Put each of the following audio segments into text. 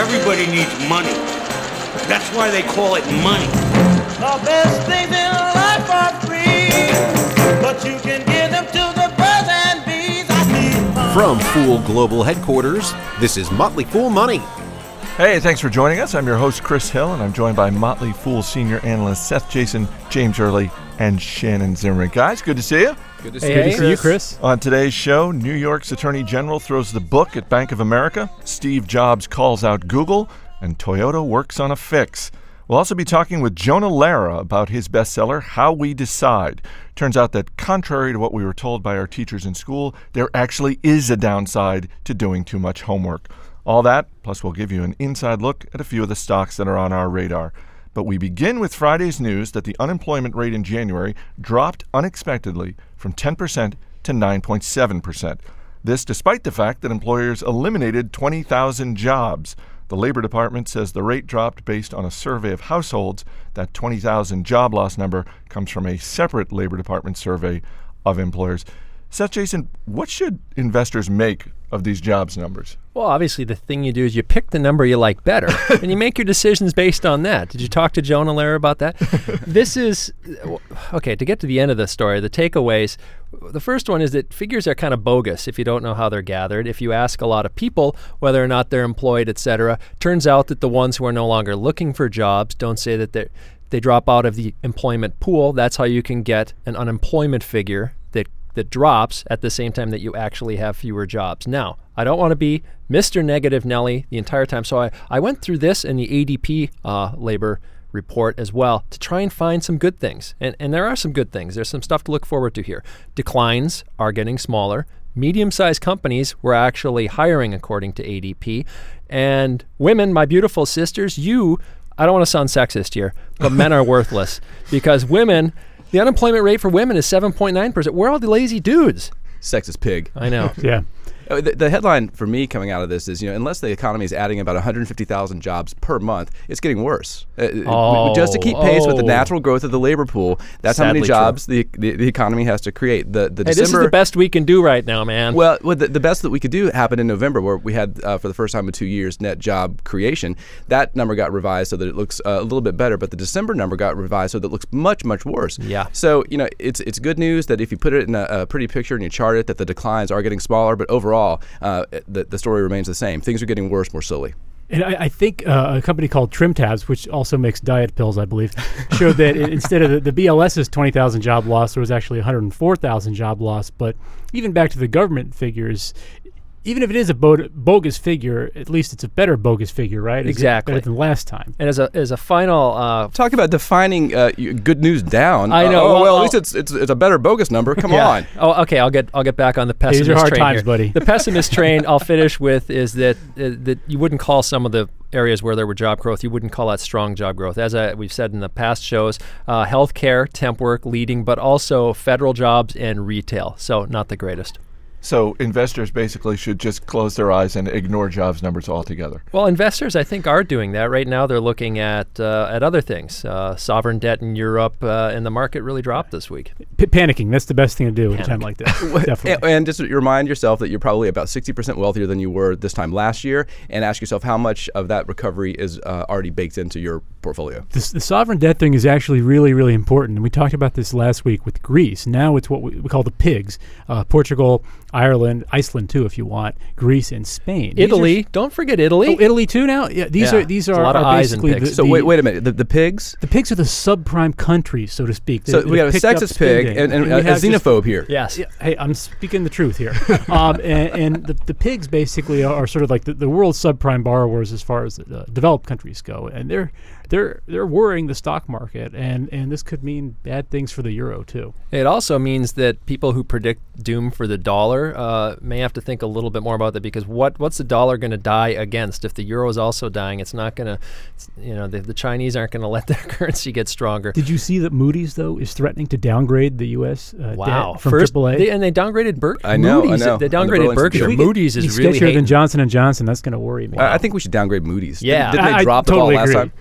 Everybody needs money. That's why they call it money. The best things in life are free, but you can give them to the birds and bees. I need. From Fool Global Headquarters, this is Motley Fool Money. Hey, thanks for joining us. I'm your host, Chris Hill, and I'm joined by Motley Fool senior analyst Seth Jayson, James Early, and Shannon Zimmerman. Guys, good to see you. Good to Hey, see good you. to see you, Chris. On today's show, New York's Attorney General throws the book at Bank of America, Steve Jobs calls out Google, and Toyota works on a fix. We'll also be talking with Jonah Lehrer about his bestseller, How We Decide. Turns out that, contrary to what we were told by our teachers in school, there actually is a downside to doing too much homework. All that, plus we'll give you an inside look at a few of the stocks that are on our radar. But we begin with Friday's news that the unemployment rate in January dropped unexpectedly from 10% to 9.7%. This despite the fact that employers eliminated 20,000 jobs. The Labor Department says the rate dropped based on a survey of households. That 20,000 job loss number comes from a separate Labor Department survey of employers. Seth Jayson, what should investors make of these jobs numbers? Well, obviously, the thing you do is you pick the number you like better, and you make your decisions based on that. Did you talk to Jonah Lehrer about that? this is okay. To get to the end of the story, the takeaways. The first one is that figures are kind of bogus if you don't know how they're gathered. If you ask a lot of people whether or not they're employed, etc., turns out that the ones who are no longer looking for jobs don't say that they they drop out of the employment pool. That's how you can get an unemployment figure that drops at the same time that you actually have fewer jobs. Now, I don't want to be Mr. Negative Nelly the entire time, so I, I went through this in the ADP uh, labor report as well to try and find some good things. And, and there are some good things. There's some stuff to look forward to here. Declines are getting smaller. Medium sized companies were actually hiring according to ADP. And women, my beautiful sisters, you, I don't want to sound sexist here, but men are worthless because women, the unemployment rate for women is 7.9%. We're all the lazy dudes. Sexist pig. I know. Yeah. Uh, The, the headline for me coming out of this is, you know, unless the economy is adding about 150,000 jobs per month, it's getting worse. Oh, just to keep pace with the oh. natural growth of the labor pool, that's how many jobs the, the the economy has to create. The the Hey, December this is the best we can do right now, man. Well, well the, the best that we could do happened in November, where we had, uh, for the first time in two years, net job creation. That number got revised so that it looks uh, a little bit better, but the December number got revised so that it looks much, much worse. Yeah. So you know, it's it's good news that if you put it in a, a pretty picture and you chart it, that the declines are getting smaller, but overall, uh, the the story remains the same. Things are getting worse more slowly. And I, I think uh, a company called TrimTabs, which also makes diet pills, I believe, showed that instead of the, the BLS's 20,000 job loss, there was actually 104,000 job loss. But even back to the government figures, even if it is a bogus figure, at least it's a better bogus figure, right? Is Exactly. better than last time. and as a as a final uh, Talk about defining uh, good news down. I Uh, know, oh, well, well, at least it's, it's it's a better bogus number. Come Yeah. on. Oh, okay. I'll get I'll get back on the pessimist These are hard train times, here. buddy. The pessimist train. I'll finish with is that uh, that you wouldn't call some of the areas where there were job growth. You wouldn't call that strong job growth. As I, we've said in the past shows, uh, healthcare, temp work leading, but also federal jobs and retail. So not the greatest. So investors basically should just close their eyes and ignore jobs numbers altogether. Well, investors, I think, are doing that right now. They're looking at uh, at other things. Uh, sovereign debt in Europe, uh, and the market really dropped this week. P- panicking, that's the best thing to do at a time like this. And, Definitely. and just remind yourself that you're probably about 60% wealthier than you were this time last year, and ask yourself how much of that recovery is uh, already baked into your portfolio. This, the sovereign debt thing is actually really, really important. And we talked about this last week with Greece. Now it's what we, we call the pigs uh, Portugal, Ireland, Iceland, too, if you want, Greece, and Spain. These are- Italy, don't forget Italy. Oh, Italy too now. Yeah, these Yeah, are these are, lot of are eyes and basically pigs. the, So the, wait, wait a minute. The, the pigs. The pigs are the subprime countries, so to speak. So that- we got a sexist pig spending. and, and, a, have just- xenophobe here. yes. Yeah, hey, I'm speaking the truth here. um, and and the, the pigs basically are, are sort of like the, the world's subprime borrowers as far as uh, developed countries go, and they're they're they're worrying the stock market, and and this could mean bad things for the euro too. It also means that people who predict doom for the dollar uh, may have to think a little bit more about that because what what's the dollar going to die against? If the euro is also dying, it's not going to, you know, the, the Chinese aren't going to let their currency get stronger. Did you see that Moody's though is threatening to downgrade the U.S. Uh, Wow! debt from First, AAA? they, and they downgraded Berkshire. I know, I Moody's, know, They on the downgraded Berkshire. Journal. Moody's is He's really sketchier hating. than Johnson and Johnson. That's going to worry me. I I think we should downgrade Moody's. Yeah. Didn't, didn't they I drop the totally ball last agree. time?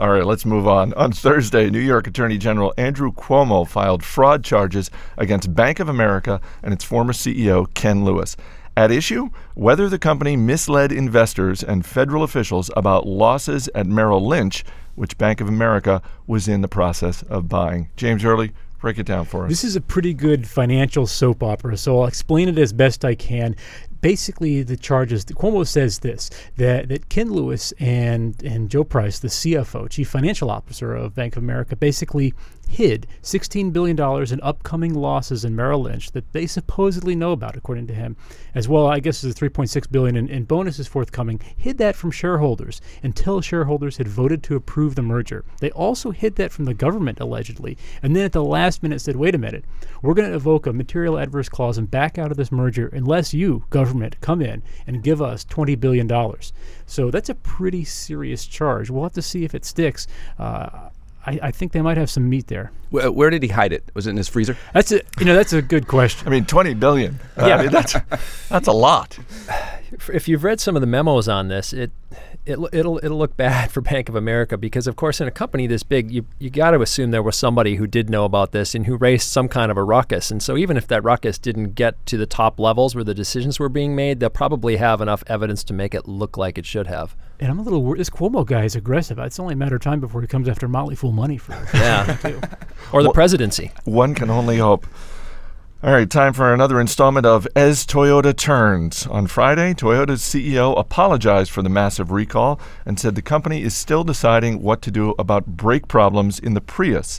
All right, let's move on. On Thursday, New York Attorney General Andrew Cuomo filed fraud charges against Bank of America and its former CEO, Ken Lewis. At issue, whether the company misled investors and federal officials about losses at Merrill Lynch, which Bank of America was in the process of buying. James Early, break it down for us. This is a pretty good financial soap opera, so I'll explain it as best I can. Basically, the charges Cuomo says this that, that Ken Lewis and and Joe Price, the CFO, Chief Financial Officer of Bank of America, basically hid $16 billion in upcoming losses in Merrill Lynch that they supposedly know about, according to him, as well. I guess the 3.6 billion in, in bonuses forthcoming. Hid that from shareholders until shareholders had voted to approve the merger. They also hid that from the government allegedly, and then at the last minute said, "Wait a minute, we're going to evoke a material adverse clause and back out of this merger unless you, government, come in and give us 20 billion dollars." So that's a pretty serious charge. We'll have to see if it sticks. Uh, I, I, think they might have some meat there. Where, where, did he hide it? Was it in his freezer? That's a you know that's a good question. I mean, twenty billion. Uh, yeah, I mean, that's that's a lot. If you've read some of the memos on this, it it, it'll it'll look bad for Bank of America because, of course, in a company this big, you you got to assume there was somebody who did know about this and who raised some kind of a ruckus. And so, even if that ruckus didn't get to the top levels where the decisions were being made, they'll probably have enough evidence to make it look like it should have. And I'm a little worried. This Cuomo guy is aggressive. It's only a matter of time before he comes after Motley Fool money for yeah, or the well, presidency. One can only hope. All right, time for another installment of As Toyota Turns. On Friday, Toyota's CEO apologized for the massive recall and said the company is still deciding what to do about brake problems in the Prius.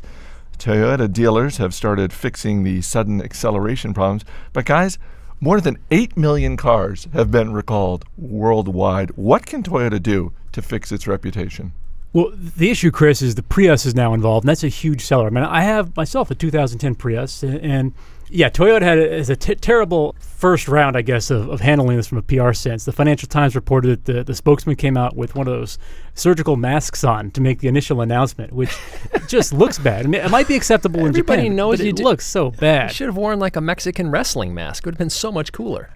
Toyota dealers have started fixing the sudden acceleration problems, but guys, more than 8 million cars have been recalled worldwide. What can Toyota do to fix its reputation? Well, the issue, Chris, is the Prius is now involved, and that's a huge seller. I mean, I have myself a 2010 Prius, and yeah, Toyota had a, a t- terrible first round, I guess, of, of handling this from a PR sense. The Financial Times reported that the, the spokesman came out with one of those surgical masks on to make the initial announcement, which just looks bad. I mean, it might be acceptable in Japan. Everybody knows but it d- looks so bad. You should have worn like a Mexican wrestling mask. It would have been so much cooler.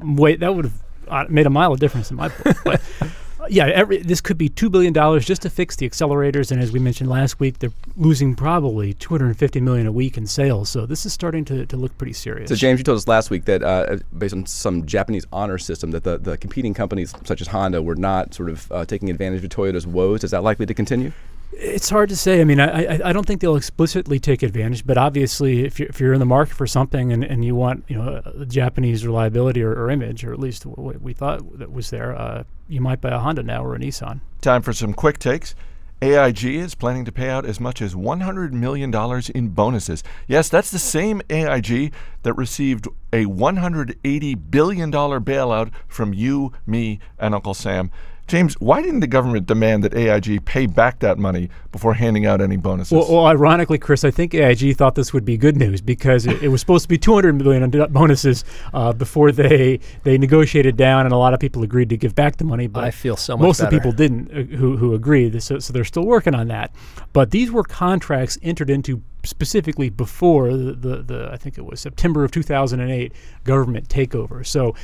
Wait, that would have uh, made a mile of difference in my book. But yeah, every, this could be two billion dollars just to fix the accelerators, and as we mentioned last week, they're losing probably two hundred and fifty million a week in sales. So this is starting to, to look pretty serious. So James, you told us last week that uh, based on some Japanese honor system, that the, the competing companies such as Honda were not sort of uh, taking advantage of Toyota's woes. Is that likely to continue? It's hard to say. I mean, I, I, I, don't think they'll explicitly take advantage, but obviously, if you're, if you're in the market for something and, and you want you know Japanese reliability or, or image, or at least what we thought that was there, uh, you might buy a Honda now or a Nissan. Time for some quick takes. AIG is planning to pay out as much as $100 million in bonuses. Yes, that's the same AIG that received a $180 billion bailout from you, me, and Uncle Sam. James, why didn't the government demand that AIG pay back that money before handing out any bonuses? Well, well ironically, Chris, I think AIG thought this would be good news because it, it was supposed to be 200 million bonuses uh, before they they negotiated down, and a lot of people agreed to give back the money. But I feel so much most better. of the people didn't uh, who who agreed. So, so they're still working on that. But these were contracts entered into specifically before the, the, the, I think it was September of 2008 government takeover. So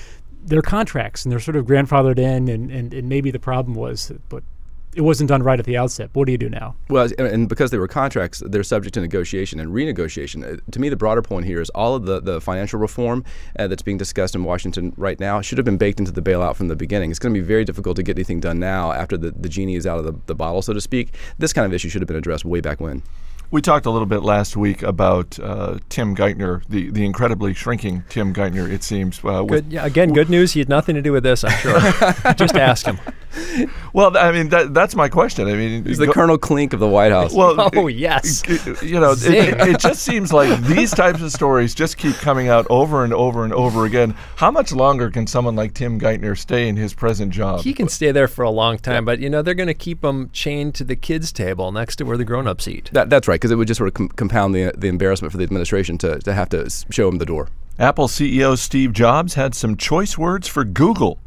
their contracts and they're sort of grandfathered in, and, and, and maybe the problem was, but it wasn't done right at the outset. What do you do now? Well, and because they were contracts, they're subject to negotiation and renegotiation. Uh, to me, the broader point here is all of the, the financial reform uh, that's being discussed in Washington right now should have been baked into the bailout from the beginning. It's going to be very difficult to get anything done now after the, the genie is out of the, the bottle, so to speak. This kind of issue should have been addressed way back when. We talked a little bit last week about uh, Tim Geithner, the, the incredibly shrinking Tim Geithner, it seems. Uh, good, yeah, again, good news. He had nothing to do with this, I'm sure. Just ask him. Well, I mean, that, that's my question. I mean, he's the go, Colonel Klink of the White House. Well, oh yes. You know, it, it, it, just seems like these types of stories just keep coming out over and over and over again. How much longer can someone like Tim Geithner stay in his present job? He can stay there for a long time, yeah. but you know they're going to keep him chained to the kids' table next to where the grown-ups eat. That, that's right, because it would just sort of com- compound the the embarrassment for the administration to to have to show him the door. Apple CEO Steve Jobs had some choice words for Google.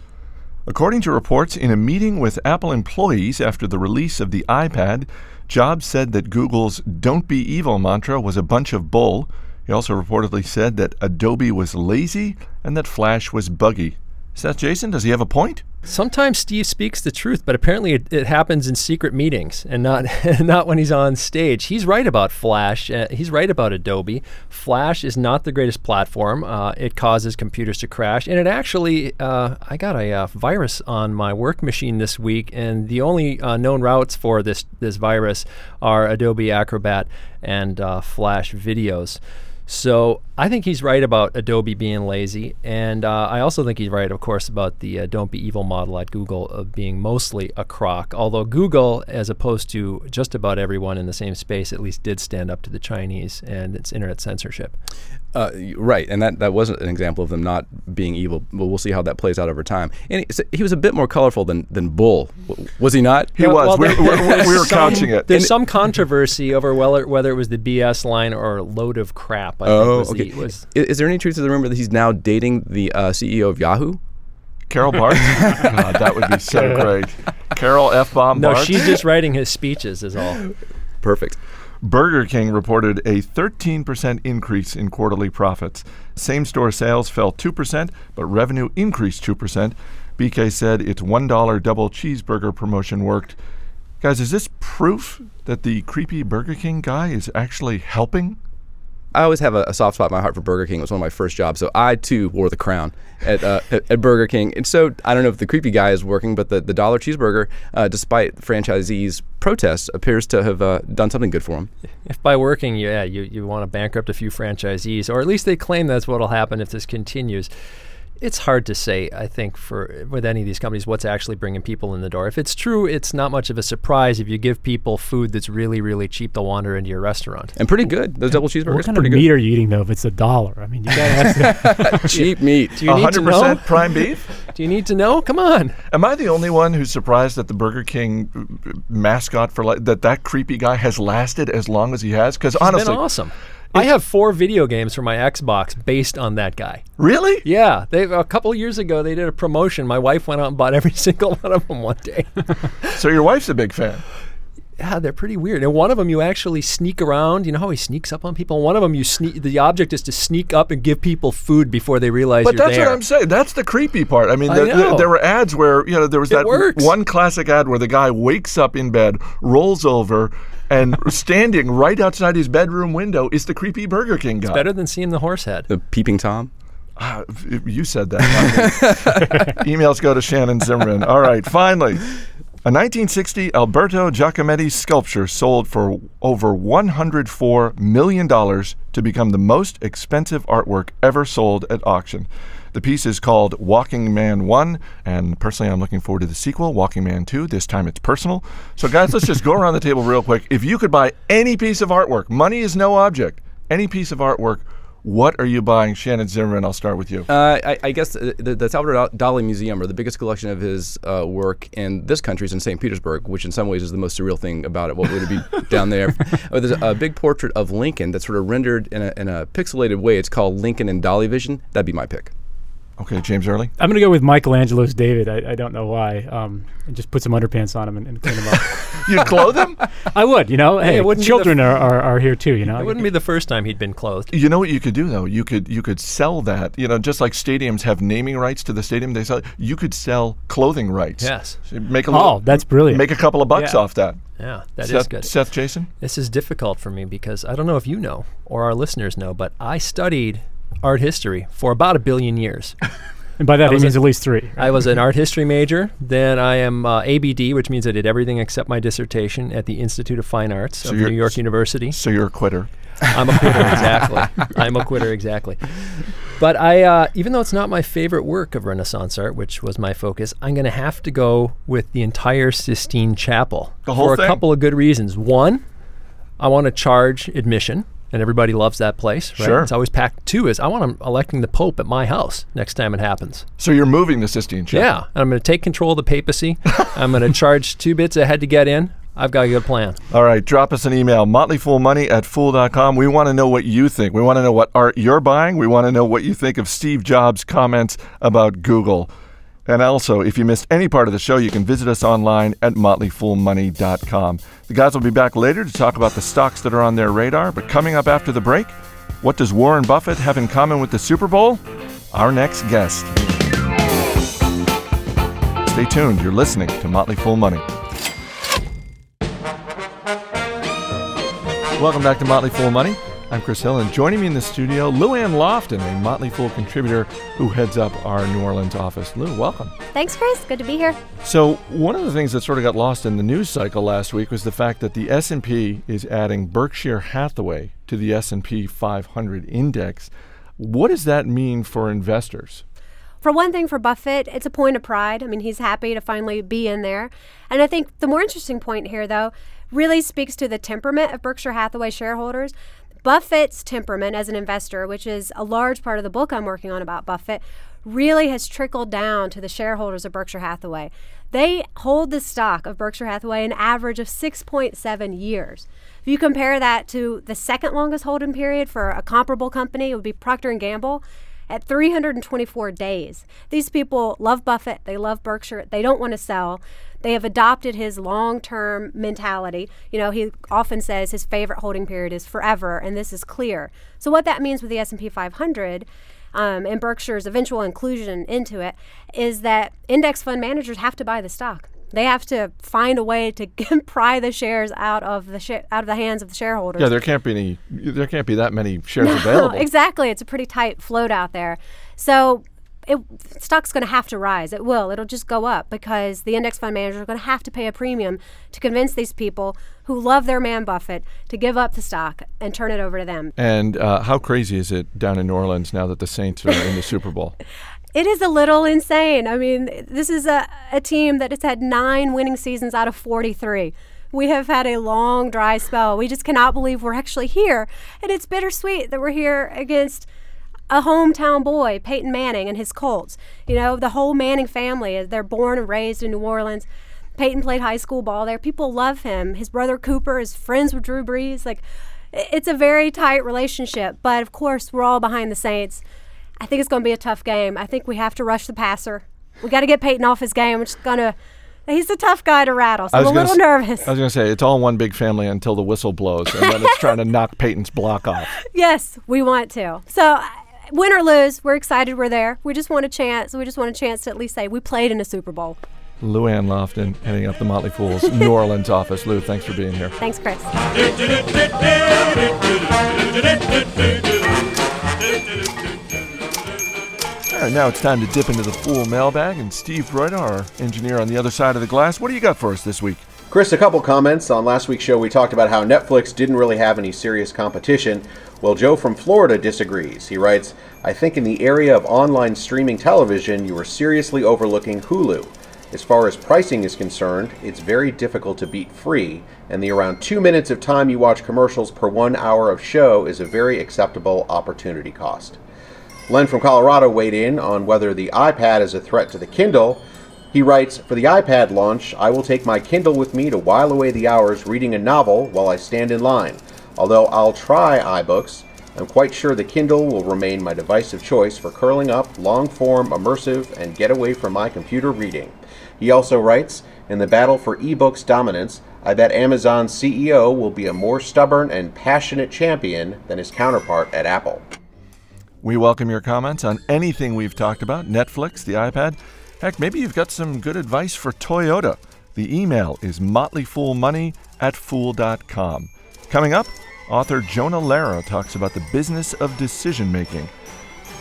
According to reports, in a meeting with Apple employees after the release of the iPad, Jobs said that Google's Don't Be Evil mantra was a bunch of bull. He also reportedly said that Adobe was lazy and that Flash was buggy. Seth Jayson, does he have a point? Sometimes Steve speaks the truth, but apparently it, it happens in secret meetings and not not when he's on stage. He's right about Flash. Uh, he's right about Adobe. Flash is not the greatest platform. Uh, it causes computers to crash, and it actually uh, I got a uh, virus on my work machine this week, and the only uh, known routes for this this virus are Adobe Acrobat and uh, Flash videos. So I think he's right about Adobe being lazy, and uh, I also think he's right, of course, about the uh, "don't be evil" model at Google of being mostly a crock. Although Google, as opposed to just about everyone in the same space, at least did stand up to the Chinese and its internet censorship. Uh, right, and that, that wasn't an example of them not being evil. But we'll see how that plays out over time. And he, so he was a bit more colorful than than Bull, was he not? He was. we, there- we- we- we were there's some- couching it. There's some controversy over whether whether it was the BS line or load of crap. I think Oh, was okay. The, was, I- is, there any truth to the rumor that he's now dating the uh, CEO of Yahoo? Carol Bartz? God, that would be so great. Carol F. Bomb no, Bartz? she's just writing his speeches. Is all. Perfect. Burger King reported a 13% increase in quarterly profits. Same store sales fell 2%, but revenue increased 2%. BK said its $1 double cheeseburger promotion worked. Guys, is this proof that the creepy Burger King guy is actually helping? I always have a, a soft spot in my heart for Burger King. It was one of my first jobs, so I too wore the crown at, uh, at, Burger King. And so I don't know if the creepy guy is working, but the, the dollar cheeseburger, uh, despite franchisees' protests, appears to have uh, done something good for him. If by working, yeah, you, you want to bankrupt a few franchisees, or at least they claim that's what will happen if this continues. It's hard to say, I think, for with any of these companies, what's actually bringing people in the door. If it's true, it's not much of a surprise if you give people food that's really, really cheap to wander into your restaurant. And pretty good. Those double cheeseburgers, What kind of pretty meat are you eating though? If it's a dollar, I mean, you gotta ask. Cheap meat. Do you need to know? prime beef? Do you need to know? Come on. Am I the only one who's surprised that the Burger King uh, mascot for like that that creepy guy has lasted as long as he has? Because honestly, been awesome. I have four video games for my Xbox based on that guy. really, Yeah, they a couple years ago they did a promotion. My wife went out and bought every single one of them one day. so your wife's a big fan. yeah, they're pretty weird. And one of them you actually sneak around. You know how he sneaks up on people. One of them you sneak. The object is to sneak up and give people food before they realize But that's there. what I'm saying. That's the creepy part. I mean, I the, the- there were ads where you know there was that one classic ad where the guy wakes up in bed, rolls over, and standing right outside his bedroom window is the creepy Burger King guy. Better than seeing the horse head. The peeping Tom. Ah, you said that. Emails go to Shannon Zimmerman. All right, finally. A 1960 Alberto Giacometti sculpture sold for over $104 million to become the most expensive artwork ever sold at auction. The piece is called Walking Man 1, and personally, I'm looking forward to the sequel, Walking Man 2. This time it's personal. So, guys, let's just go around the table real quick. If you could buy any piece of artwork, money is no object, any piece of artwork, what are you buying? Shannon Zimmerman, I'll start with you. Uh, I, I guess the, the, the Salvador Dali Museum, or the biggest collection of his uh, work in this country, is in St. Petersburg, which in some ways is the most surreal thing about it. What would it be down there? Uh, there's a, big portrait of Lincoln that's sort of rendered in a, in a pixelated way. It's called Lincoln in Dali Vision. That'd be my pick. Okay, James Early. I'm gonna go with Michelangelo's David. I, I don't know why. Um, and just put some underpants on him and, and clean him up. You'd clothe him? I would, you know. Hey, it wouldn't be the children are, are, are here too, you know. It wouldn't be the first time he'd been clothed. You know what you could do though? You could you could sell that. You know, just like stadiums have naming rights to the stadium they sell. You could sell clothing rights. Yes. So make a little, Oh, that's brilliant. Make a couple of bucks Yeah. off that. Yeah, that is Seth, good. Seth Jayson. This is difficult for me because I don't know if you know or our listeners know, but I studied art history for about a billion years. and by that he means a- at least three. right? I was an art history major. Then I am uh, ABD, which means I did everything except my dissertation at the Institute of Fine Arts of New York University. So you're a quitter. I'm a quitter, exactly. I'm a quitter, exactly. But I, uh, even though it's not my favorite work of Renaissance art, which was my focus, I'm going to have to go with the entire Sistine Chapel The whole for thing? a couple of good reasons. One, I want to charge admission, and everybody loves that place. Right? Sure. It's always packed. Two is I want them electing the Pope at my house next time it happens. So you're moving the Sistine Chapel. Yeah, and I'm going to take control of the papacy. I'm going to charge two bits a head to get in. I've got a good plan. All right, drop us an email, motleyfoolmoney at fool.com. We want to know what you think. We want to know what art you're buying. We want to know what you think of Steve Jobs' comments about Google. And also, if you missed any part of the show, you can visit us online at motleyfoolmoney.com. The guys will be back later to talk about the stocks that are on their radar. But coming up after the break, what does Warren Buffett have in common with the Super Bowl? Our next guest. Stay tuned. You're listening to Motley Fool Money. Welcome back to Motley Fool Money. I'm Chris Hill, and joining me in the studio, LouAnn Lofton, a Motley Fool contributor who heads up our New Orleans office. Lou, welcome. Thanks, Chris. Good to be here. So, one of the things that sort of got lost in the news cycle last week was the fact that the S&P is adding Berkshire Hathaway to the S&P 500 index. What does that mean for investors? For one thing, for Buffett, it's a point of pride. I mean, he's happy to finally be in there. And I think the more interesting point here, though, really speaks to the temperament of Berkshire Hathaway shareholders. Buffett's temperament as an investor, which is a large part of the book I'm working on about Buffett, really has trickled down to the shareholders of Berkshire Hathaway. They hold the stock of Berkshire Hathaway an average of 6.7 years. If you compare that to the second longest holding period for a comparable company, it would be Procter and Gamble at 324 days. These people love Buffett, they love Berkshire, they don't want to sell. They have adopted his long-term mentality. You know, he often says his favorite holding period is forever, and this is clear. So what that means with the S&P 500 um, and Berkshire's eventual inclusion into it is that index fund managers have to buy the stock. They have to find a way to pry the shares out of the sh- out of the hands of the shareholders. Yeah, there can't be any. There can't be that many shares no, available. Exactly, it's a pretty tight float out there. So it, stock's going to have to rise. It will. It'll just go up because the index fund managers are going to have to pay a premium to convince these people who love their man Buffett to give up the stock and turn it over to them. And uh, how crazy is it down in New Orleans now that the Saints are in the Super Bowl? It is a little insane. I mean, this is a, a team that has had nine winning seasons out of 43. We have had a long, dry spell. We just cannot believe we're actually here. And it's bittersweet that we're here against a hometown boy, Peyton Manning, and his Colts. You know, the whole Manning family, they're born and raised in New Orleans. Peyton played high school ball there. People love him. His brother Cooper is friends with Drew Brees. Like, it's a very tight relationship. But of course, we're all behind the Saints. I think it's going to be a tough game. I think we have to rush the passer. We got to get Peyton off his game. We're just going to. He's a tough guy to rattle, so I'm a little s- nervous. I was going to say it's all one big family until the whistle blows, and then it's trying to knock Peyton's block off. Yes, we want to. So, win or lose, we're excited we're there. We just want a chance. We just want a chance to at least say we played in a Super Bowl. LouAnn Lofton heading up the Motley Fool's New Orleans office. Lou, thanks for being here. Thanks, Chris. All right, now it's time to dip into the Fool mailbag, and Steve Reuter, our engineer on the other side of the glass, what do you got for us this week? Chris, a couple comments. On last week's show, we talked about how Netflix didn't really have any serious competition. Well, Joe from Florida disagrees. He writes, I think in the area of online streaming television, you are seriously overlooking Hulu. As far as pricing is concerned, it's very difficult to beat free, and the around two minutes of time you watch commercials per one hour of show is a very acceptable opportunity cost. Len from Colorado weighed in on whether the iPad is a threat to the Kindle. He writes, For the iPad launch, I will take my Kindle with me to while away the hours reading a novel while I stand in line. Although I'll try iBooks, I'm quite sure the Kindle will remain my device of choice for curling up, long form, immersive, and get away from my computer reading. He also writes, In the battle for ebooks dominance, I bet Amazon's CEO will be a more stubborn and passionate champion than his counterpart at Apple. We welcome your comments on anything we've talked about Netflix, the iPad. Heck, maybe you've got some good advice for Toyota. The email is motleyfoolmoney at fool.com. Coming up, author Jonah Lehrer talks about the business of decision making.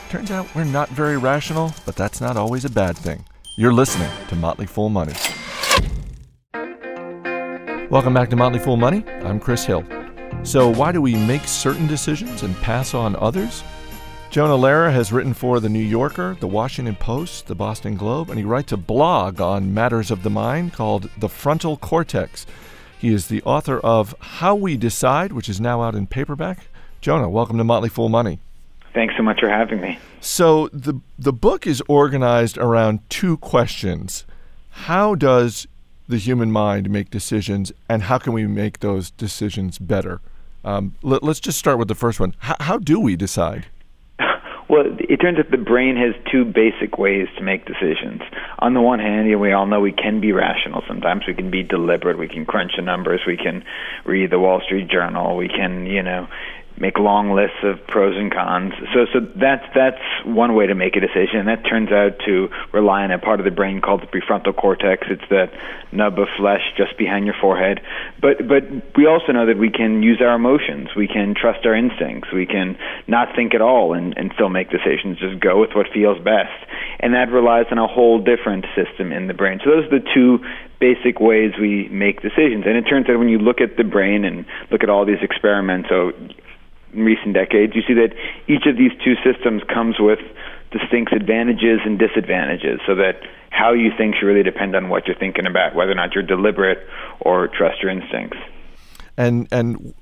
Turns out we're not very rational, but that's not always a bad thing. You're listening to Motley Fool Money. Welcome back to Motley Fool Money. I'm Chris Hill. So, why do we make certain decisions and pass on others? Jonah Lehrer has written for The New Yorker, The Washington Post, The Boston Globe, and he writes a blog on matters of the mind called The Frontal Cortex. He is the author of How We Decide, which is now out in paperback. Jonah, welcome to Motley Fool Money. Thanks so much for having me. So the the book is organized around two questions. How does the human mind make decisions, and how can we make those decisions better? Um, let, us just start with the first one. H- how do we decide? Well, it turns out the brain has two basic ways to make decisions. On the one hand, we all know we can be rational. Sometimes we can be deliberate. We can crunch the numbers. We can read the Wall Street Journal. We can, you know, make long lists of pros and cons. So, so that's that's one way to make a decision. And that turns out to rely on a part of the brain called the prefrontal cortex. It's that nub of flesh just behind your forehead. But but we also know that we can use our emotions. We can trust our instincts. We can not think at all and, and still make decisions. Just go with what feels best. And that relies on a whole different system in the brain. So those are the two basic ways we make decisions. And it turns out when you look at the brain and look at all these experiments so in recent decades, you see that each of these two systems comes with distinct advantages and disadvantages so that how you think should really depend on what you're thinking about, whether or not you're deliberate or trust your instincts. And and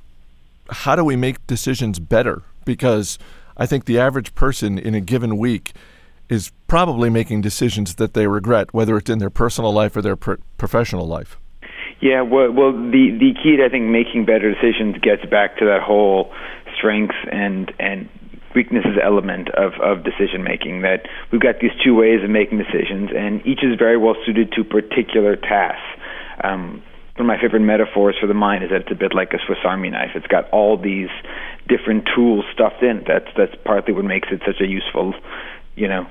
how do we make decisions better? Because I think the average person in a given week is probably making decisions that they regret, whether it's in their personal life or their professional life. Yeah, well, well, the the key to I think making better decisions gets back to that whole strengths and and weaknesses element of of decision making. That we've got these two ways of making decisions, and each is very well suited to particular tasks. Um, one of my favorite metaphors for the mind is that it's a bit like a Swiss Army knife. It's got all these different tools stuffed in. That's that's partly what makes it such a useful, you know,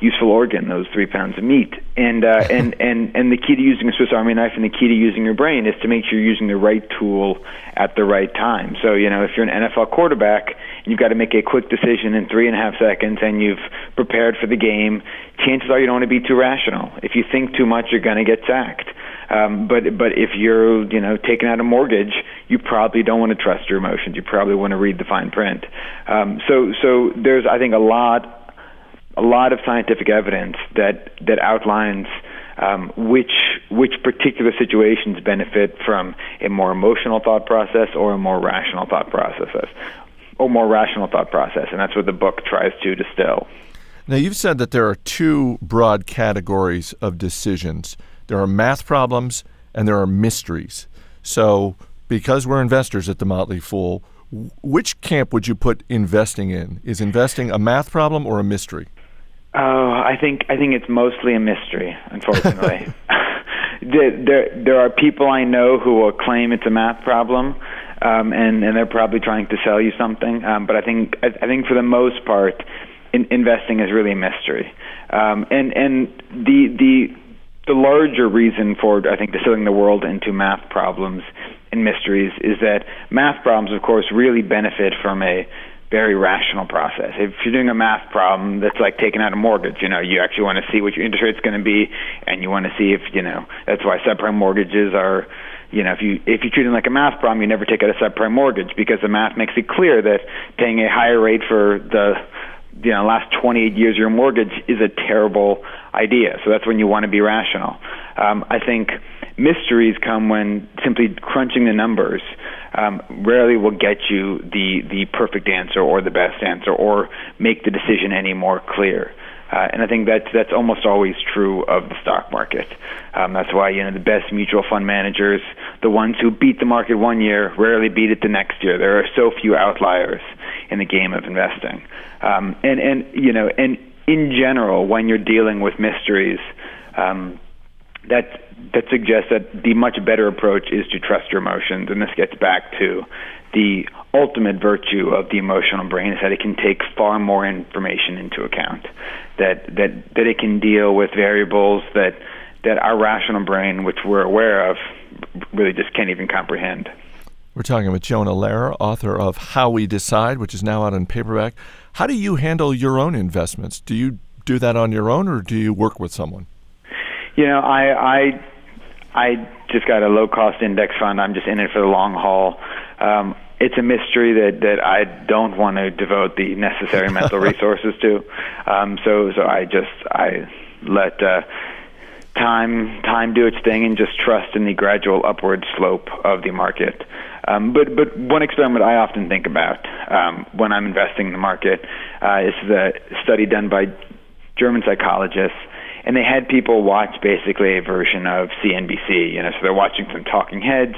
useful organ, those three pounds of meat. And uh, and and and the key to using a Swiss Army knife and the key to using your brain is to make sure you're using the right tool at the right time. So you know, if you're an NFL quarterback and you've got to make a quick decision in three and a half seconds, and you've prepared for the game, chances are you don't want to be too rational. If you think too much, you're going to get sacked. Um, but but if you're you know taking out a mortgage, you probably don't want to trust your emotions. You probably want to read the fine print. Um, so so there's I think a lot a lot of scientific evidence that that outlines um, which which particular situations benefit from a more emotional thought process or a more rational thought process, or more rational thought process, and that's what the book tries to distill. Now, you've said that there are two broad categories of decisions. There are math problems and there are mysteries. So, because we're investors at the Motley Fool, which camp would you put investing in? Is investing a math problem or a mystery? Oh, I think I think it's mostly a mystery, unfortunately. there, there there are people I know who will claim it's a math problem, um, and and they're probably trying to sell you something. Um, but I think I, I think for the most part, in, investing is really a mystery. Um, and and the the the larger reason for I think distilling the world into math problems and mysteries is that math problems, of course, really benefit from a very rational process. If you're doing a math problem that's like taking out a mortgage, you know, you actually want to see what your interest rate's going to be, and you want to see if you know. That's why subprime mortgages are, you know, if you if you treat them like a math problem, you never take out a subprime mortgage because the math makes it clear that paying a higher rate for the you know last 28 years your mortgage is a terrible idea. So that's when you want to be rational. Um, I think mysteries come when simply crunching the numbers um, rarely will get you the the perfect answer or the best answer or make the decision any more clear. Uh, and I think that's that's almost always true of the stock market. Um, that's why you know the best mutual fund managers, the ones who beat the market one year, rarely beat it the next year. There are so few outliers in the game of investing. Um, and and you know and in general, when you're dealing with mysteries, um, that that suggests that the much better approach is to trust your emotions, and this gets back to the ultimate virtue of the emotional brain is that it can take far more information into account, that that that it can deal with variables that that our rational brain, which we're aware of, really just can't even comprehend. We're talking with Jonah Lehrer, author of How We Decide, which is now out in paperback. How do you handle your own investments? Do you do that on your own, or do you work with someone? You know, I I I just got a low cost index fund. I'm just in it for the long haul. Um, it's a mystery that that I don't want to devote the necessary mental resources to. Um, so so I just I let uh, time time do its thing and just trust in the gradual upward slope of the market. Um, but but one experiment I often think about um, when I'm investing in the market uh, is the study done by German psychologists and they had people watch basically a version of CNBC. You know, so they're watching some talking heads,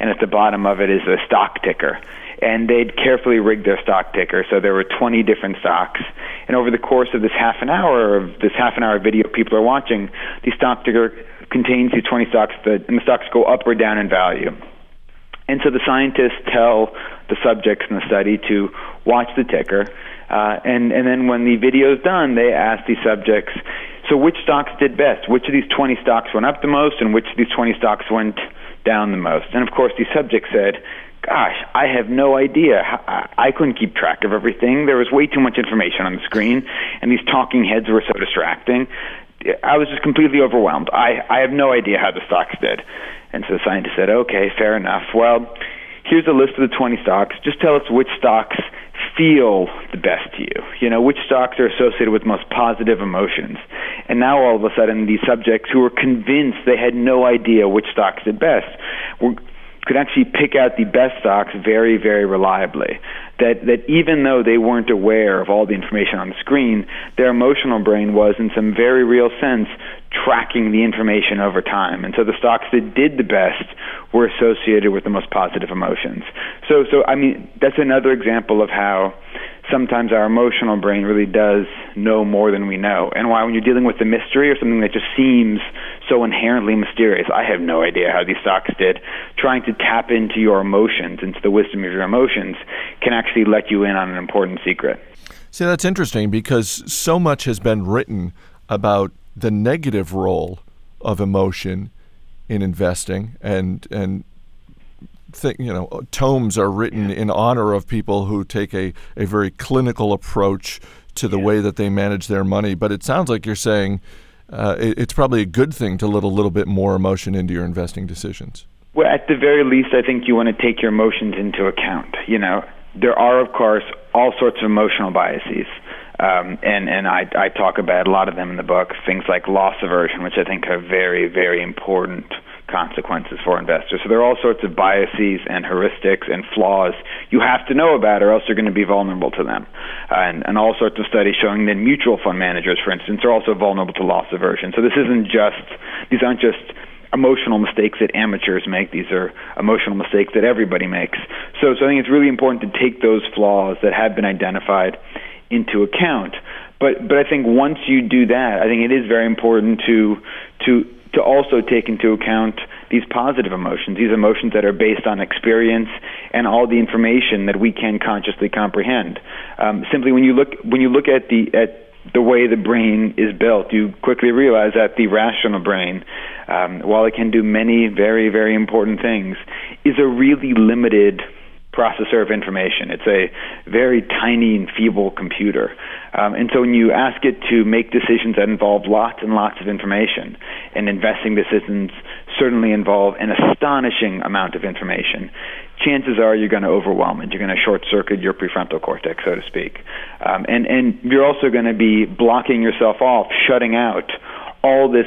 and at the bottom of it is a stock ticker. And they'd carefully rig their stock ticker, so there were 20 different stocks. And over the course of this half an hour of this half an hour video people are watching, the stock ticker contains these 20 stocks, that, and the stocks go up or down in value. And so the scientists tell the subjects in the study to watch the ticker, uh, and and then when the video is done, they ask the subjects, so which stocks did best? Which of these 20 stocks went up the most, and which of these 20 stocks went down the most? And of course, the subject said, gosh, I have no idea. I couldn't keep track of everything. There was way too much information on the screen, and these talking heads were so distracting. I was just completely overwhelmed. I, I have no idea how the stocks did. And so the scientist said, okay, fair enough. Well, here's a list of the 20 stocks. Just tell us which stocks feel the best to you. You know, which stocks are associated with most positive emotions. And now all of a sudden, these subjects who were convinced they had no idea which stocks did best were could actually pick out the best stocks very, very reliably. That that even though they weren't aware of all the information on the screen, their emotional brain was, in some very real sense, tracking the information over time. And so the stocks that did the best were associated with the most positive emotions. So so I mean that's another example of how sometimes our emotional brain really does know more than we know. And why, when you're dealing with a mystery or something that just seems so inherently mysterious, I have no idea how these stocks did, trying to tap into your emotions, into the wisdom of your emotions, can actually let you in on an important secret. See, that's interesting because so much has been written about the negative role of emotion in investing and and Think, you know, tomes are written in honor of people who take a, a very clinical approach to the yeah. way that they manage their money. But it sounds like you're saying uh, it, it's probably a good thing to let a little bit more emotion into your investing decisions. Well, at the very least, I think you want to take your emotions into account. You know, there are, of course, all sorts of emotional biases. Um, and and I, I talk about a lot of them in the book. Things like loss aversion, which I think are very very important consequences for investors. So there are all sorts of biases and heuristics and flaws you have to know about, or else you're going to be vulnerable to them. And, and all sorts of studies showing that mutual fund managers, for instance, are also vulnerable to loss aversion. So this isn't just these aren't just emotional mistakes that amateurs make. These are emotional mistakes that everybody makes. So, so I think it's really important to take those flaws that have been identified into account. But but I think once you do that, I think it is very important to to to also take into account these positive emotions, these emotions that are based on experience and all the information that we can consciously comprehend. Um, simply, when you look when you look at the at the way the brain is built, you quickly realize that the rational brain, um, while it can do many very very important things, is a really limited processor of information. It's a very tiny and feeble computer. Um, and so when you ask it to make decisions that involve lots and lots of information, and investing decisions certainly involve an astonishing amount of information, chances are you're going to overwhelm it. You're going to short circuit your prefrontal cortex, so to speak. Um, and, and you're also going to be blocking yourself off, shutting out all this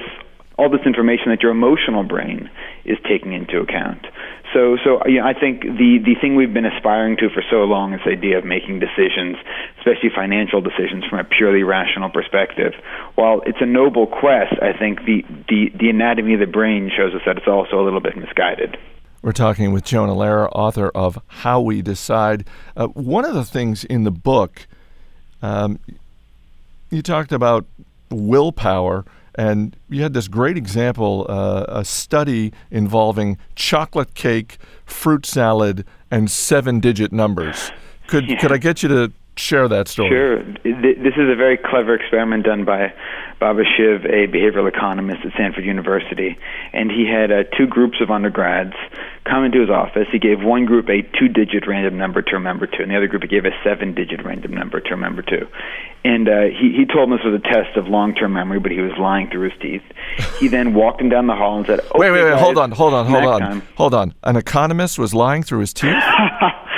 all this information that your emotional brain is taking into account. So, so you know, I think the the thing we've been aspiring to for so long is the idea of making decisions, especially financial decisions, from a purely rational perspective. While it's a noble quest, I think the the the anatomy of the brain shows us that it's also a little bit misguided. We're talking with Jonah Lehrer, author of How We Decide. Uh, one of the things in the book, um, you talked about willpower and you had this great example, uh, a study involving chocolate cake, fruit salad, and seven digit numbers. Could, yeah. could I get you to share that story? Sure. This is a very clever experiment done by Baba Shiv, a behavioral economist at Stanford University, and he had uh, two groups of undergrads come into his office. He gave one group a two-digit random number to remember to, and the other group he gave a seven-digit random number to remember to. And uh, he he told them this was a test of long-term memory, but he was lying through his teeth. He then walked them down the hall and said, okay, "Wait, wait, wait, guys, hold on, hold on, hold on, time. hold on." An economist was lying through his teeth.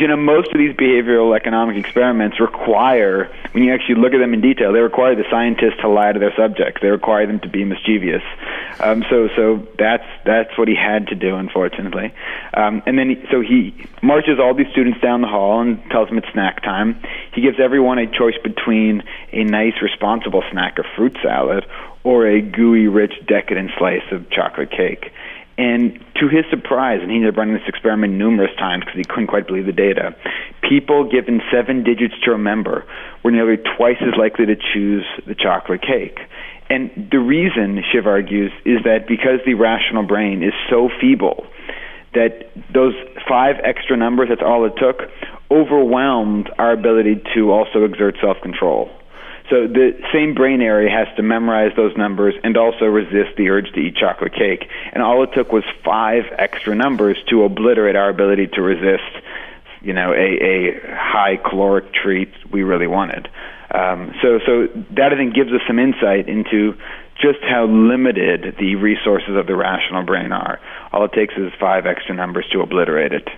you know, most of these behavioral economic experiments require, when you actually look at them in detail, they require the scientists to lie to their subjects. They require them to be mischievous. Um, so, so that's that's what he had to do, unfortunately. Um, and then, he, so he marches all these students down the hall and tells them it's snack time. He gives everyone a choice between a nice, responsible snack of fruit salad or a gooey, rich, decadent slice of chocolate cake. And to his surprise, and he ended up running this experiment numerous times because he couldn't quite believe the data, people given seven digits to remember were nearly twice as likely to choose the chocolate cake. And the reason, Shiv argues, is that because the rational brain is so feeble, that those five extra numbers, that's all it took, overwhelmed our ability to also exert self control. So the same brain area has to memorize those numbers and also resist the urge to eat chocolate cake. And all it took was five extra numbers to obliterate our ability to resist, you know, a, a high caloric treat we really wanted. Um, so, so that I think gives us some insight into just how limited the resources of the rational brain are. All it takes is five extra numbers to obliterate it.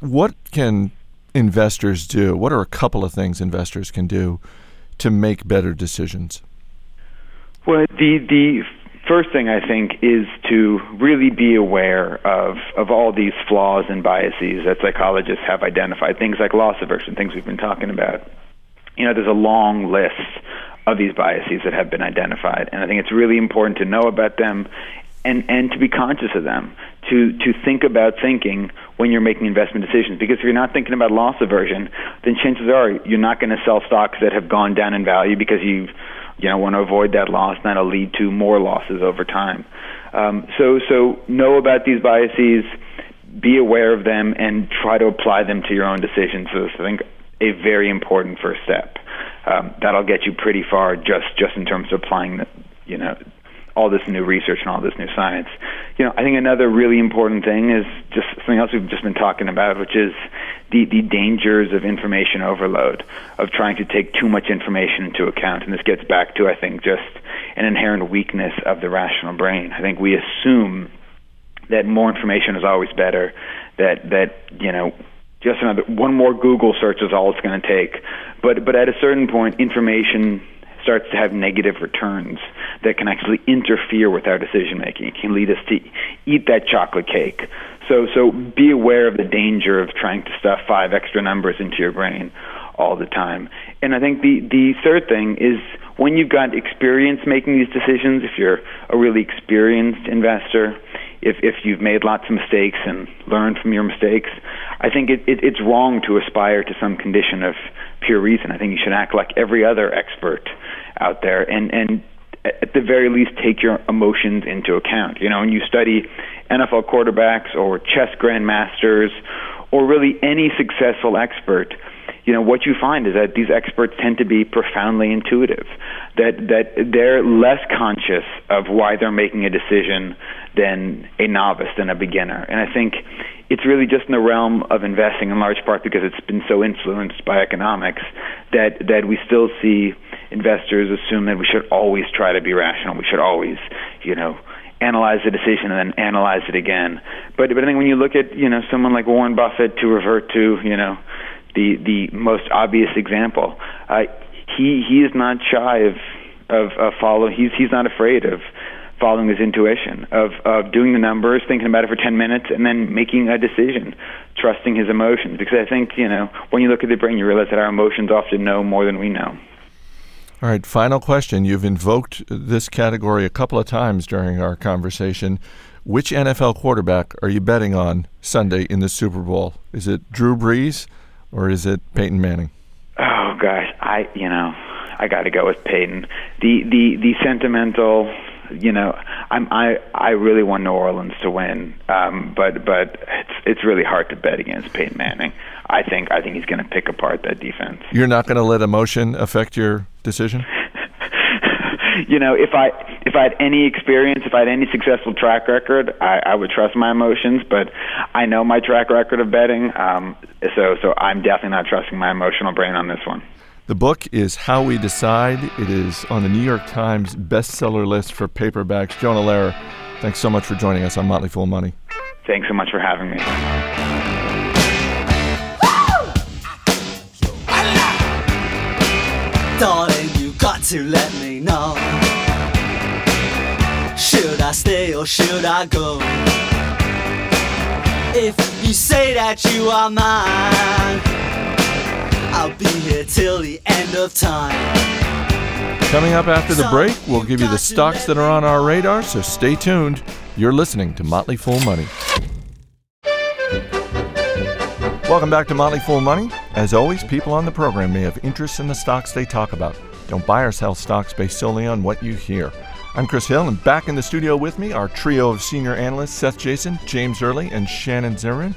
What can investors do? What are a couple of things investors can do to make better decisions? Well, the the first thing I think is to really be aware of of all these flaws and biases that psychologists have identified. Things like loss aversion, things we've been talking about. You know, there's a long list of these biases that have been identified, and I think it's really important to know about them and and to be conscious of them. To to think about thinking when you're making investment decisions. Because if you're not thinking about loss aversion, then chances are you're not going to sell stocks that have gone down in value because you you know want to avoid that loss. And that'll lead to more losses over time. Um, so so know about these biases, be aware of them, and try to apply them to your own decisions. So I think a very important first step. Um, that'll get you pretty far just just in terms of applying the, you know all this new research and all this new science. You know, I think another really important thing is just something else we've just been talking about, which is the, the dangers of information overload, of trying to take too much information into account. And this gets back to, I think, just an inherent weakness of the rational brain. I think we assume that more information is always better, that, that you know, just another one more Google search is all it's going to take. But but at a certain point, information starts to have negative returns that can actually interfere with our decision making. It can lead us to eat that chocolate cake. So so be aware of the danger of trying to stuff five extra numbers into your brain all the time. And I think the the third thing is when you've got experience making these decisions, if you're a really experienced investor, if if you've made lots of mistakes and learned from your mistakes, I think it, it, it's wrong to aspire to some condition of pure reason. I think you should act like every other expert out there and and at the very least take your emotions into account. You know, when you study NFL quarterbacks or chess grandmasters or really any successful expert, you know what you find is that these experts tend to be profoundly intuitive that that they're less conscious of why they're making a decision than a novice than a beginner and i think it's really just in the realm of investing in large part because it's been so influenced by economics that that we still see investors assume that we should always try to be rational we should always you know analyze the decision and then analyze it again but but i think when you look at you know someone like warren buffett to revert to you know the the most obvious example. Uh, he he is not shy of of, of following. He's he's not afraid of following his intuition of of doing the numbers, thinking about it for ten minutes, and then making a decision, trusting his emotions. Because I think you know when you look at the brain, you realize that our emotions often know more than we know. All right, final question. You've invoked this category a couple of times during our conversation. Which NFL quarterback are you betting on Sunday in the Super Bowl? Is it Drew Brees? or is it Peyton Manning? Oh gosh, I you know I got to go with Peyton. The the the sentimental, you know, I'm I I really want New Orleans to win, um, but but it's it's really hard to bet against Peyton Manning. I think I think he's going to pick apart that defense. You're not going to let emotion affect your decision. you know, if I if I had any experience, if I had any successful track record, I, I would trust my emotions. But I know my track record of betting, um, so so I'm definitely not trusting my emotional brain on this one. The book is How We Decide. It is on the New York Times bestseller list for paperbacks. Jonah Lehrer, thanks so much for joining us on Motley Fool Money. Thanks so much for having me. Darling, you got to let me know. Should I stay or should I go? If you say that you are mine, I'll be here till the end of time. Coming up after the break, we'll give you the stocks that are on our radar, so stay tuned. You're listening to Motley Fool Money. Welcome back to Motley Fool Money. As always, people on the program may have interest in the stocks they talk about. Don't buy or sell stocks based solely on what you hear. I'm Chris Hill, and back in the studio with me, our trio of senior analysts Seth Jayson, James Early, and Shannon Zimmerman.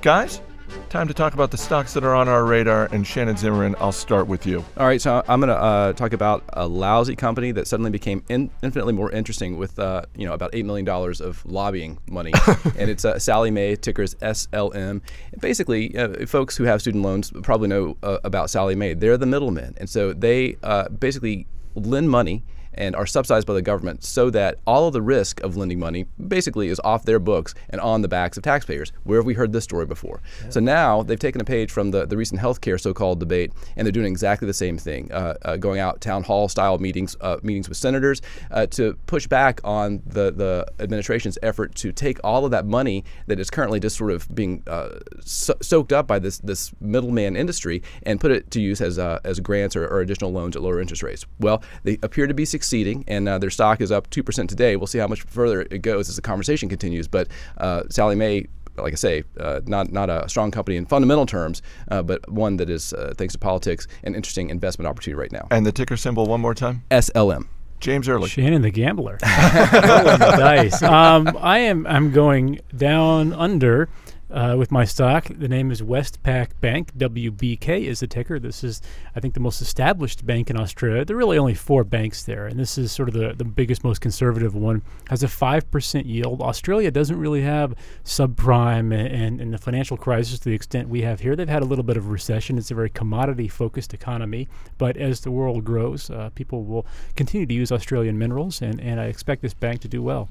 Guys, time to talk about the stocks that are on our radar. And Shannon Zimmerman, I'll start with you. All right, so I'm going to uh, talk about a lousy company that suddenly became in, infinitely more interesting with uh, you know about eight million dollars of lobbying money, and it's uh, Sallie Mae, tickers SLM. And basically, uh, folks who have student loans probably know uh, about Sallie Mae. They're the middlemen, and so they uh, basically lend money and are subsidized by the government so that all of the risk of lending money basically is off their books and on the backs of taxpayers. Where have we heard this story before? Yeah. So now they've taken a page from the, the recent healthcare so-called debate, and they're doing exactly the same thing, uh, uh, going out town hall style meetings, uh, meetings with senators uh, to push back on the, the administration's effort to take all of that money that is currently just sort of being uh, so- soaked up by this this middleman industry and put it to use as, uh, as grants or, or additional loans at lower interest rates. Well, they appear to be succeeding succeeding, and uh, their stock is up 2% today. We'll see how much further it goes as the conversation continues. But uh, Sallie Mae like I say, uh, not not a strong company in fundamental terms, uh, but one that is, uh, thanks to politics, an interesting investment opportunity right now. And the ticker symbol one more time: SLM. James Early. Shannon the gambler. Rolling the dice. Um, I am. I'm going down under uh, with my stock. The name is Westpac Bank. WBK is the ticker. This is, I think, the most established bank in Australia. There are really only four banks there, and this is sort of the, the biggest, most conservative one. Has a 5% yield. Australia doesn't really have subprime and, and, and the financial crisis to the extent we have here. They've had a little bit of recession. It's a very commodity focused economy, but as the world grows, uh, people will continue to use Australian minerals, and, and I expect this bank to do well.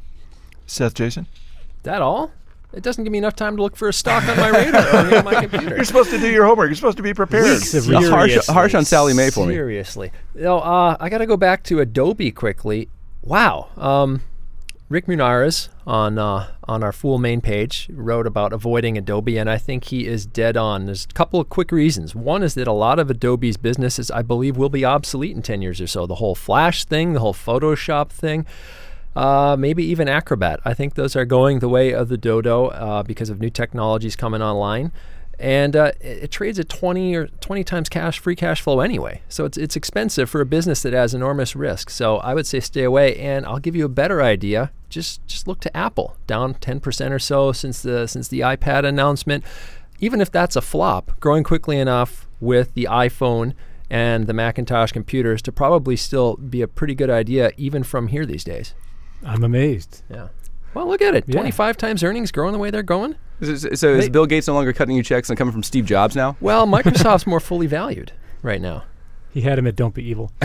Seth Jayson? That all? It doesn't give me enough time to look for a stock on my radar or on my computer. You're supposed to do your homework. You're supposed to be prepared. harsh, harsh on Sallie Mae for me. Seriously. You know, uh, I got to go back to Adobe quickly. Wow. Um, Rick Munarriz on uh, on our Fool main page wrote about avoiding Adobe, and I think he is dead on. There's a couple of quick reasons. One is that a lot of Adobe's businesses, I believe, will be obsolete in 10 years or so. The whole Flash thing, the whole Photoshop thing uh, maybe even Acrobat. I think those are going the way of the Dodo uh, because of new technologies coming online. And uh, it, it, trades at 20 or 20 times cash free cash flow anyway. So it's, it's expensive for a business that has enormous risk. So I would say stay away. And I'll give you a better idea. Just just look to Apple, down 10% or so since the since the iPad announcement. Even if that's a flop, growing quickly enough with the iPhone and the Macintosh computers to probably still be a pretty good idea even from here these days. I'm amazed. Yeah. Well, look at it. Yeah. 25 times earnings growing the way they're going. So, so is Bill Gates no longer cutting you checks and coming from Steve Jobs now? Well, Microsoft's more fully valued right now. He had him at Don't Be Evil.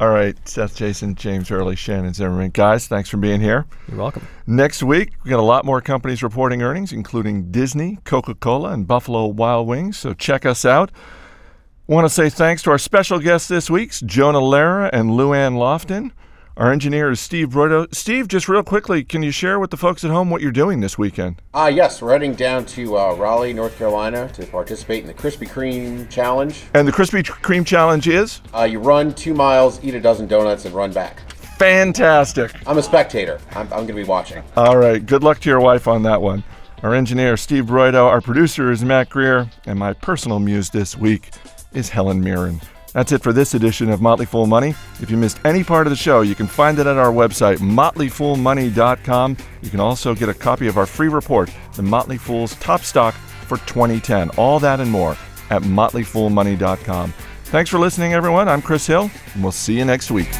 All right, Seth, Jayson, James Early, Shannon Zimmerman. Guys, thanks for being here. You're welcome. Next week, we got a lot more companies reporting earnings, including Disney, Coca Cola, and Buffalo Wild Wings. So check us out. Want to say thanks to our special guests this week, Jonah Lehrer and LouAnn Lofton. Our engineer is Steve Broido. Steve, just real quickly, can you share with the folks at home what you're doing this weekend? Ah, uh, yes, we're heading down to uh, Raleigh, North Carolina to participate in the Krispy Kreme Challenge. And the Krispy Kreme Challenge is? Uh, you run two miles, eat a dozen donuts, and run back. Fantastic. I'm a spectator. I'm, I'm going to be watching. All right. Good luck to your wife on that one. Our engineer, Steve Broido. Our producer is Mac Greer. And my personal muse this week is Helen Mirren. That's it for this edition of Motley Fool Money. If you missed any part of the show, you can find it at our website, motleyfoolmoney.com. You can also get a copy of our free report, The Motley Fool's Top Stock for 2010. All that and more at motleyfoolmoney.com. Thanks for listening, everyone. I'm Chris Hill, and we'll see you next week.